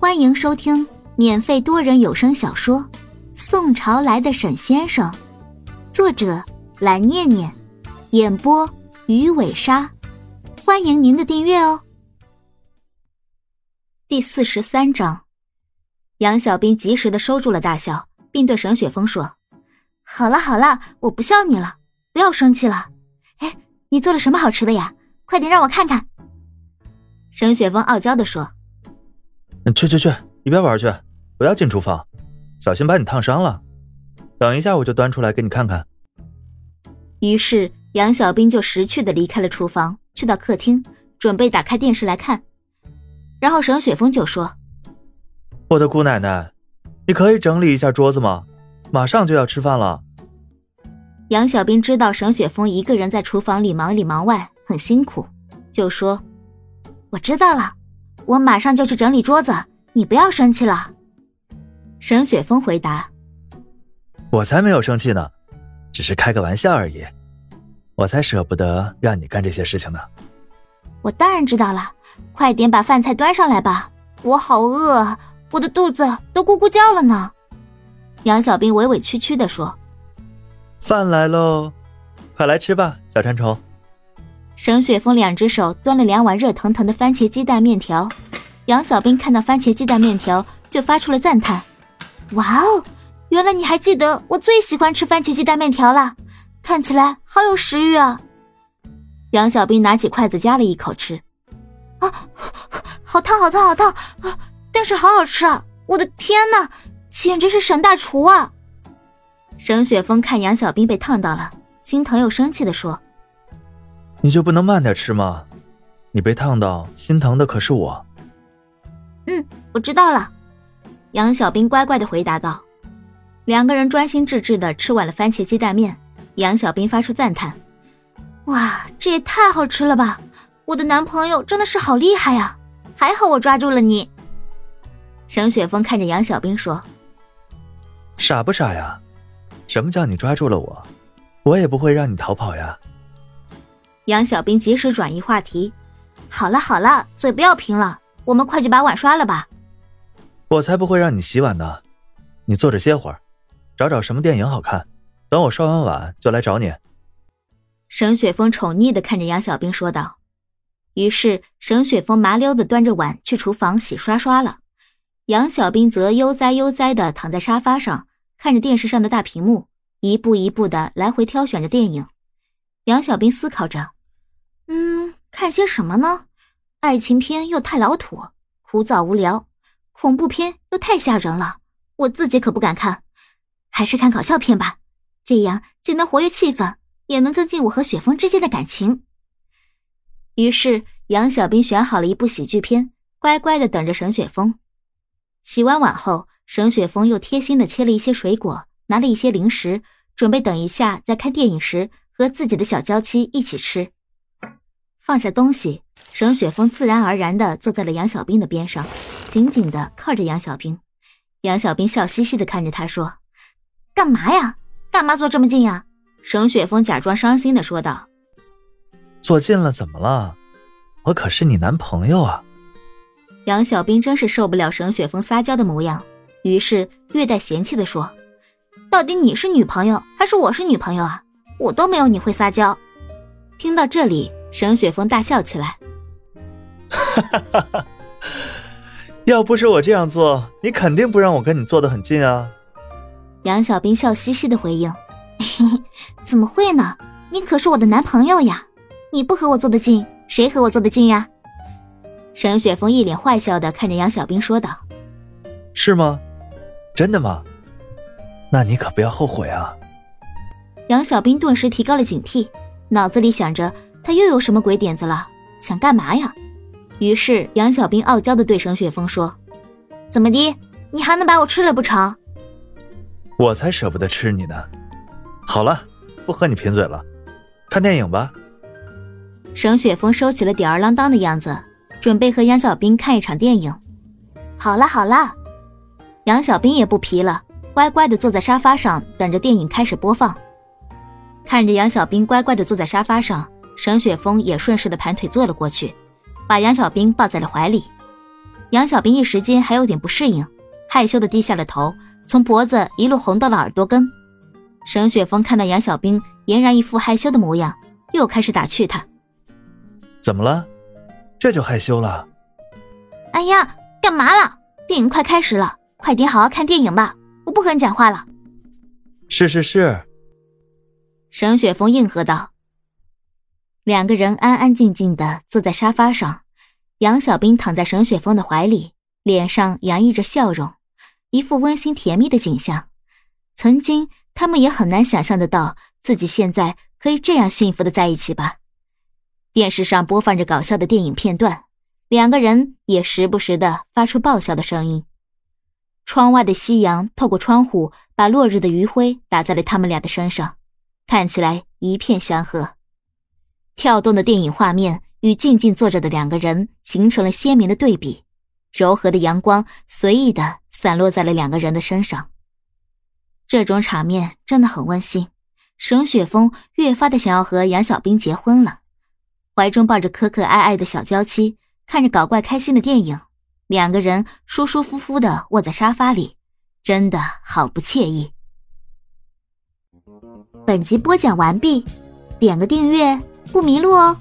欢迎收听免费多人有声小说《宋朝来的沈先生》，作者蓝念念，演播鱼尾鲨。欢迎您的订阅哦。第四十三章，杨小兵及时的收住了大笑，并对沈雪峰说：“好了好了，我不笑你了，不要生气了。哎，你做了什么好吃的呀？快点让我看看。”沈雪峰傲娇的说。去去去，一边玩去，不要进厨房，小心把你烫伤了。等一下我就端出来给你看看。于是杨小兵就识趣的离开了厨房，去到客厅，准备打开电视来看。然后沈雪峰就说：“我的姑奶奶，你可以整理一下桌子吗？马上就要吃饭了。”杨小兵知道沈雪峰一个人在厨房里忙里忙外很辛苦，就说：“我知道了。”我马上就去整理桌子，你不要生气了。沈雪峰回答：“我才没有生气呢，只是开个玩笑而已。我才舍不得让你干这些事情呢。”我当然知道了，快点把饭菜端上来吧，我好饿，我的肚子都咕咕叫了呢。杨小兵委委屈屈的说：“饭来喽，快来吃吧，小馋虫。”沈雪峰两只手端了两碗热腾腾的番茄鸡蛋面条，杨小兵看到番茄鸡蛋面条就发出了赞叹：“哇哦，原来你还记得我最喜欢吃番茄鸡蛋面条了，看起来好有食欲啊！”杨小兵拿起筷子夹了一口吃，啊，好烫好烫好烫啊！但是好好吃啊！我的天哪，简直是沈大厨啊！沈雪峰看杨小兵被烫到了，心疼又生气的说。你就不能慢点吃吗？你被烫到，心疼的可是我。嗯，我知道了。杨小兵乖乖的回答道。两个人专心致志的吃完了番茄鸡蛋面，杨小兵发出赞叹：“哇，这也太好吃了吧！我的男朋友真的是好厉害呀！还好我抓住了你。”沈雪峰看着杨小兵说：“傻不傻呀？什么叫你抓住了我？我也不会让你逃跑呀。”杨小兵及时转移话题，好了好了，嘴不要贫了，我们快去把碗刷了吧。我才不会让你洗碗呢，你坐着歇会儿，找找什么电影好看，等我刷完碗就来找你。沈雪峰宠溺的看着杨小兵说道。于是沈雪峰麻溜的端着碗去厨房洗刷刷了，杨小兵则悠哉悠哉的躺在沙发上，看着电视上的大屏幕，一步一步的来回挑选着电影。杨小兵思考着。嗯，看些什么呢？爱情片又太老土，枯燥无聊；恐怖片又太吓人了，我自己可不敢看。还是看搞笑片吧，这样既能活跃气氛，也能增进我和雪峰之间的感情。于是，杨小兵选好了一部喜剧片，乖乖的等着沈雪峰。洗完碗后，沈雪峰又贴心的切了一些水果，拿了一些零食，准备等一下在看电影时和自己的小娇妻一起吃。放下东西，沈雪峰自然而然的坐在了杨小兵的边上，紧紧的靠着杨小兵。杨小兵笑嘻嘻的看着他说：“干嘛呀？干嘛坐这么近呀？”沈雪峰假装伤心的说道：“坐近了怎么了？我可是你男朋友啊！”杨小兵真是受不了沈雪峰撒娇的模样，于是略带嫌弃的说：“到底你是女朋友还是我是女朋友啊？我都没有你会撒娇。”听到这里。沈雪峰大笑起来，哈哈哈哈要不是我这样做，你肯定不让我跟你坐得很近啊。杨小兵笑嘻嘻的回应：“ 怎么会呢？你可是我的男朋友呀！你不和我坐得近，谁和我坐得近呀？”沈雪峰一脸坏笑的看着杨小兵说道：“是吗？真的吗？那你可不要后悔啊！”杨小兵顿时提高了警惕，脑子里想着。他又有什么鬼点子了？想干嘛呀？于是杨小兵傲娇的对沈雪峰说：“怎么的？你还能把我吃了不成？”我才舍不得吃你呢。好了，不和你贫嘴了，看电影吧。沈雪峰收起了吊儿郎当的样子，准备和杨小兵看一场电影。好了好了，杨小兵也不皮了，乖乖的坐在沙发上，等着电影开始播放。看着杨小兵乖乖的坐在沙发上。沈雪峰也顺势的盘腿坐了过去，把杨小兵抱在了怀里。杨小兵一时间还有点不适应，害羞的低下了头，从脖子一路红到了耳朵根。沈雪峰看到杨小兵俨然一副害羞的模样，又开始打趣他：“怎么了？这就害羞了？”“哎呀，干嘛了？电影快开始了，快点好好看电影吧，我不和你讲话了。”“是是是。”沈雪峰应和道。两个人安安静静的坐在沙发上。杨小兵躺在沈雪峰的怀里，脸上洋溢着笑容，一副温馨甜蜜的景象。曾经，他们也很难想象得到自己现在可以这样幸福的在一起吧。电视上播放着搞笑的电影片段，两个人也时不时的发出爆笑的声音。窗外的夕阳透过窗户，把落日的余晖打在了他们俩的身上，看起来一片祥和。跳动的电影画面。与静静坐着的两个人形成了鲜明的对比，柔和的阳光随意的散落在了两个人的身上。这种场面真的很温馨，沈雪峰越发的想要和杨小兵结婚了。怀中抱着可可爱爱的小娇妻，看着搞怪开心的电影，两个人舒舒服服的卧在沙发里，真的好不惬意。本集播讲完毕，点个订阅不迷路哦。